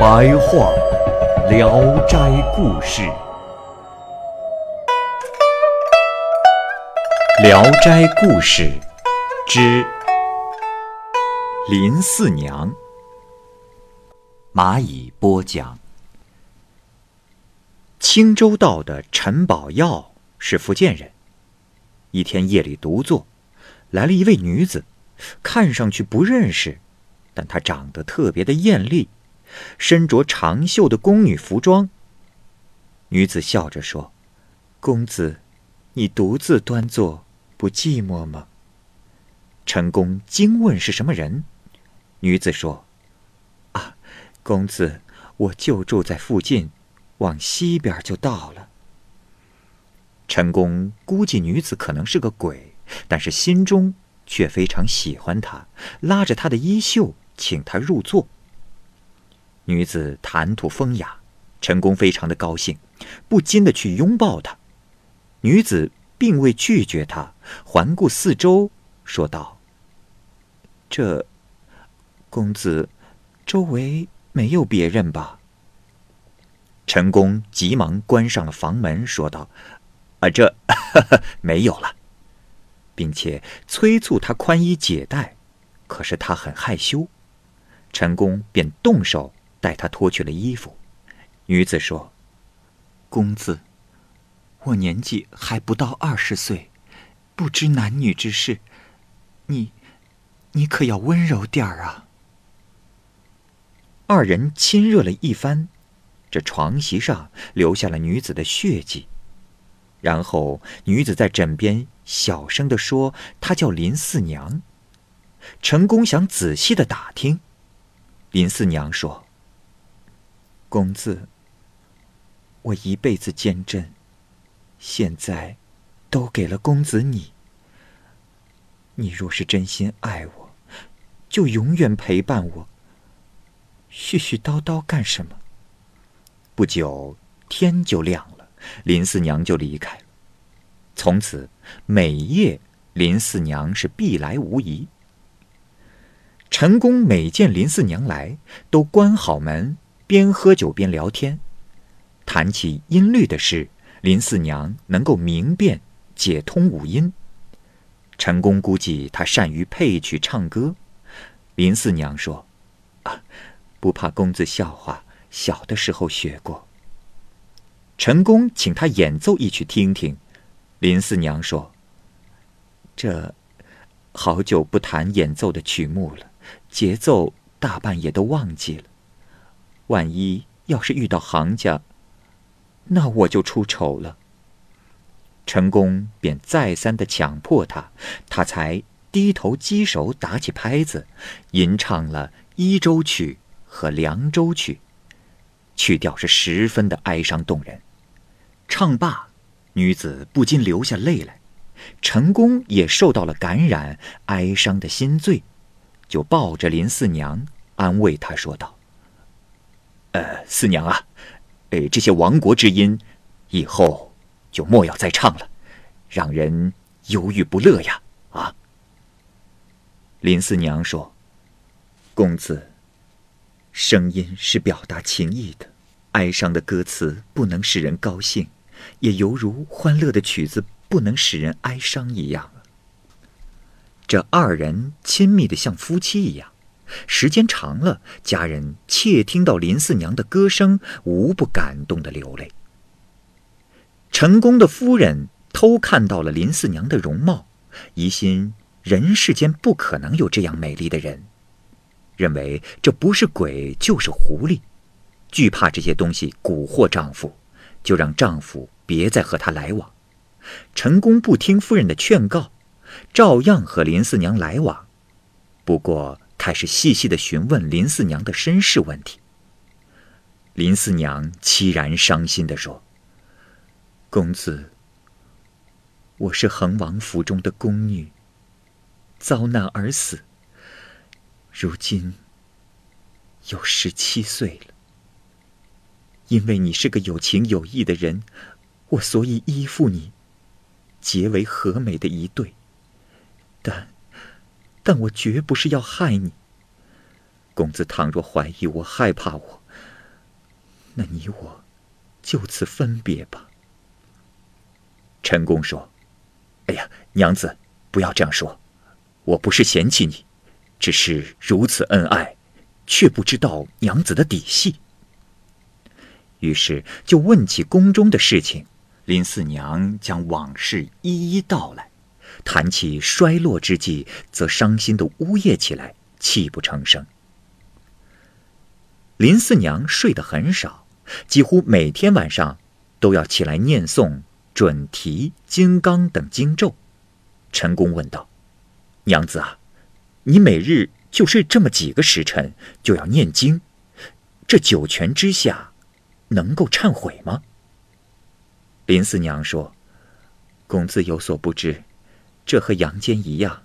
白话《聊斋故事》，《聊斋故事》之林四娘。蚂蚁播讲。青州道的陈宝耀是福建人。一天夜里独坐，来了一位女子，看上去不认识，但她长得特别的艳丽，身着长袖的宫女服装。女子笑着说：“公子，你独自端坐，不寂寞吗？”陈公惊问是什么人，女子说：“啊，公子，我就住在附近。”往西边就到了。陈公估计女子可能是个鬼，但是心中却非常喜欢她，拉着她的衣袖，请她入座。女子谈吐风雅，陈公非常的高兴，不禁的去拥抱她。女子并未拒绝他，环顾四周，说道：“这公子，周围没有别人吧？”陈公急忙关上了房门，说道：“啊，这 没有了，并且催促他宽衣解带。可是他很害羞，陈公便动手带他脱去了衣服。女子说：‘公子，我年纪还不到二十岁，不知男女之事，你，你可要温柔点儿啊。’二人亲热了一番。”这床席上留下了女子的血迹，然后女子在枕边小声的说：“她叫林四娘。”陈公想仔细的打听，林四娘说：“公子，我一辈子坚贞，现在都给了公子你。你若是真心爱我，就永远陪伴我。絮絮叨叨干什么？”不久，天就亮了，林四娘就离开了。从此，每夜林四娘是必来无疑。陈公每见林四娘来，都关好门，边喝酒边聊天，谈起音律的事，林四娘能够明辨解通五音。陈公估计她善于配曲唱歌。林四娘说：“啊，不怕公子笑话。”小的时候学过。陈公请他演奏一曲听听。林四娘说：“这好久不弹演奏的曲目了，节奏大半也都忘记了。万一要是遇到行家，那我就出丑了。”陈公便再三的强迫他，他才低头稽首打起拍子，吟唱了《伊州曲》和《凉州曲》。曲调是十分的哀伤动人，唱罢，女子不禁流下泪来。陈宫也受到了感染，哀伤的心醉，就抱着林四娘安慰她说道：“呃，四娘啊，呃，这些亡国之音，以后就莫要再唱了，让人忧郁不乐呀！”啊，林四娘说：“公子。”声音是表达情意的，哀伤的歌词不能使人高兴，也犹如欢乐的曲子不能使人哀伤一样。这二人亲密的像夫妻一样，时间长了，家人窃听到林四娘的歌声，无不感动的流泪。成功的夫人偷看到了林四娘的容貌，疑心人世间不可能有这样美丽的人。认为这不是鬼就是狐狸，惧怕这些东西蛊惑丈夫，就让丈夫别再和她来往。陈公不听夫人的劝告，照样和林四娘来往。不过开始细细的询问林四娘的身世问题。林四娘凄然伤心的说：“公子，我是恒王府中的宫女，遭难而死，如今有十七岁了。因为你是个有情有义的人，我所以依附你，结为和美的一对。但，但我绝不是要害你。公子倘若怀疑我、害怕我，那你我就此分别吧。陈公说：“哎呀，娘子，不要这样说。我不是嫌弃你，只是如此恩爱，却不知道娘子的底细。”于是就问起宫中的事情。林四娘将往事一一道来，谈起衰落之际，则伤心的呜咽起来，泣不成声。林四娘睡得很少。几乎每天晚上都要起来念诵准提、金刚等经咒。陈公问道：“娘子啊，你每日就睡这么几个时辰，就要念经，这九泉之下，能够忏悔吗？”林四娘说：“公子有所不知，这和阳间一样。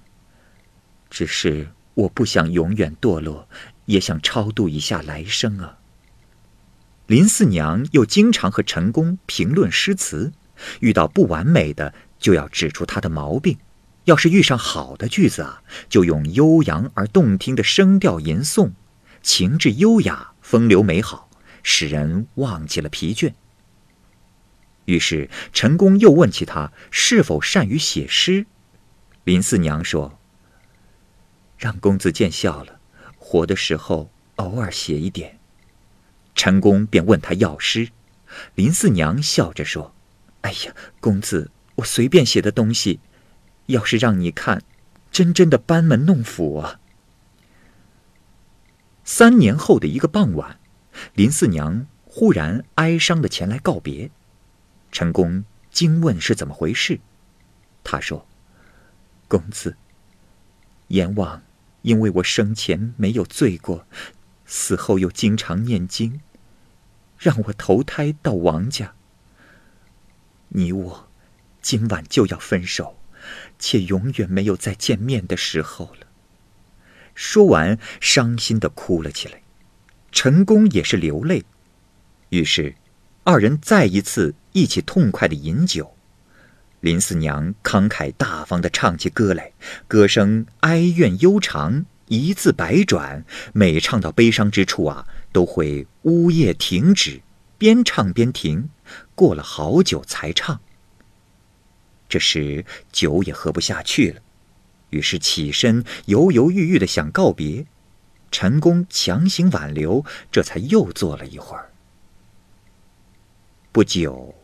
只是我不想永远堕落，也想超度一下来生啊。”林四娘又经常和陈公评论诗词，遇到不完美的就要指出他的毛病；要是遇上好的句子啊，就用悠扬而动听的声调吟诵，情致优雅，风流美好，使人忘记了疲倦。于是陈公又问起他是否善于写诗，林四娘说：“让公子见笑了，活的时候偶尔写一点。”陈公便问他要诗，林四娘笑着说：“哎呀，公子，我随便写的东西，要是让你看，真真的班门弄斧啊。”三年后的一个傍晚，林四娘忽然哀伤的前来告别，陈公惊问是怎么回事，他说：“公子，阎王因为我生前没有罪过。”死后又经常念经，让我投胎到王家。你我今晚就要分手，且永远没有再见面的时候了。说完，伤心的哭了起来。陈公也是流泪。于是，二人再一次一起痛快的饮酒。林四娘慷慨大方的唱起歌来，歌声哀怨悠长。一字百转，每唱到悲伤之处啊，都会呜咽停止，边唱边停，过了好久才唱。这时酒也喝不下去了，于是起身犹犹豫豫的想告别，陈公强行挽留，这才又坐了一会儿。不久，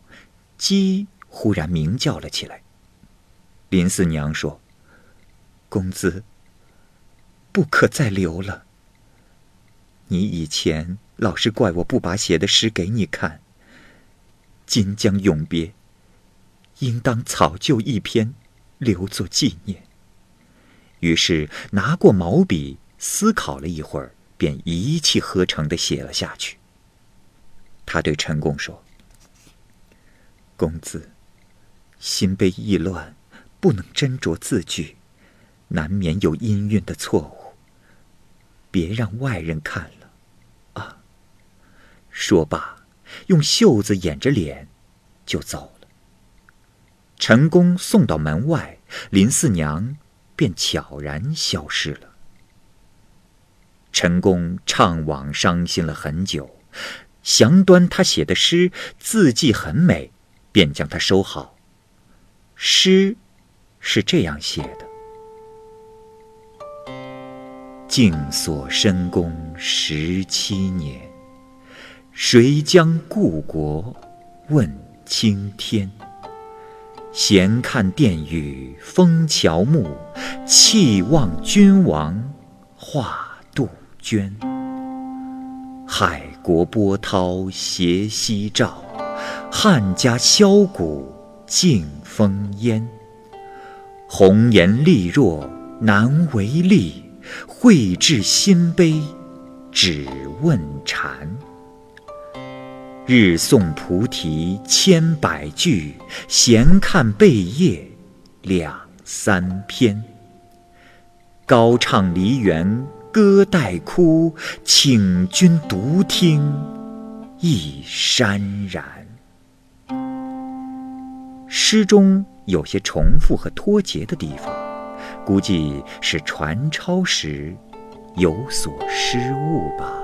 鸡忽然鸣叫了起来。林四娘说：“公子。”不可再留了。你以前老是怪我不把写的诗给你看，今将永别，应当草就一篇，留作纪念。于是拿过毛笔，思考了一会儿，便一气呵成的写了下去。他对陈公说：“公子，心悲意乱，不能斟酌字句，难免有音韵的错误。”别让外人看了，啊！说罢，用袖子掩着脸，就走了。陈公送到门外，林四娘便悄然消失了。陈公怅惘伤心了很久，详端他写的诗字迹很美，便将它收好。诗是这样写的。静锁深宫十七年，谁将故国问青天？闲看殿宇风乔木，气望君王画杜鹃。海国波涛斜夕照，汉家箫鼓静风烟。红颜丽若难为力。绘至心悲，只问禅。日诵菩提千百句，闲看贝叶两三篇。高唱梨园歌带哭，请君独听一潸然。诗中有些重复和脱节的地方，估计是传抄时有所失误吧。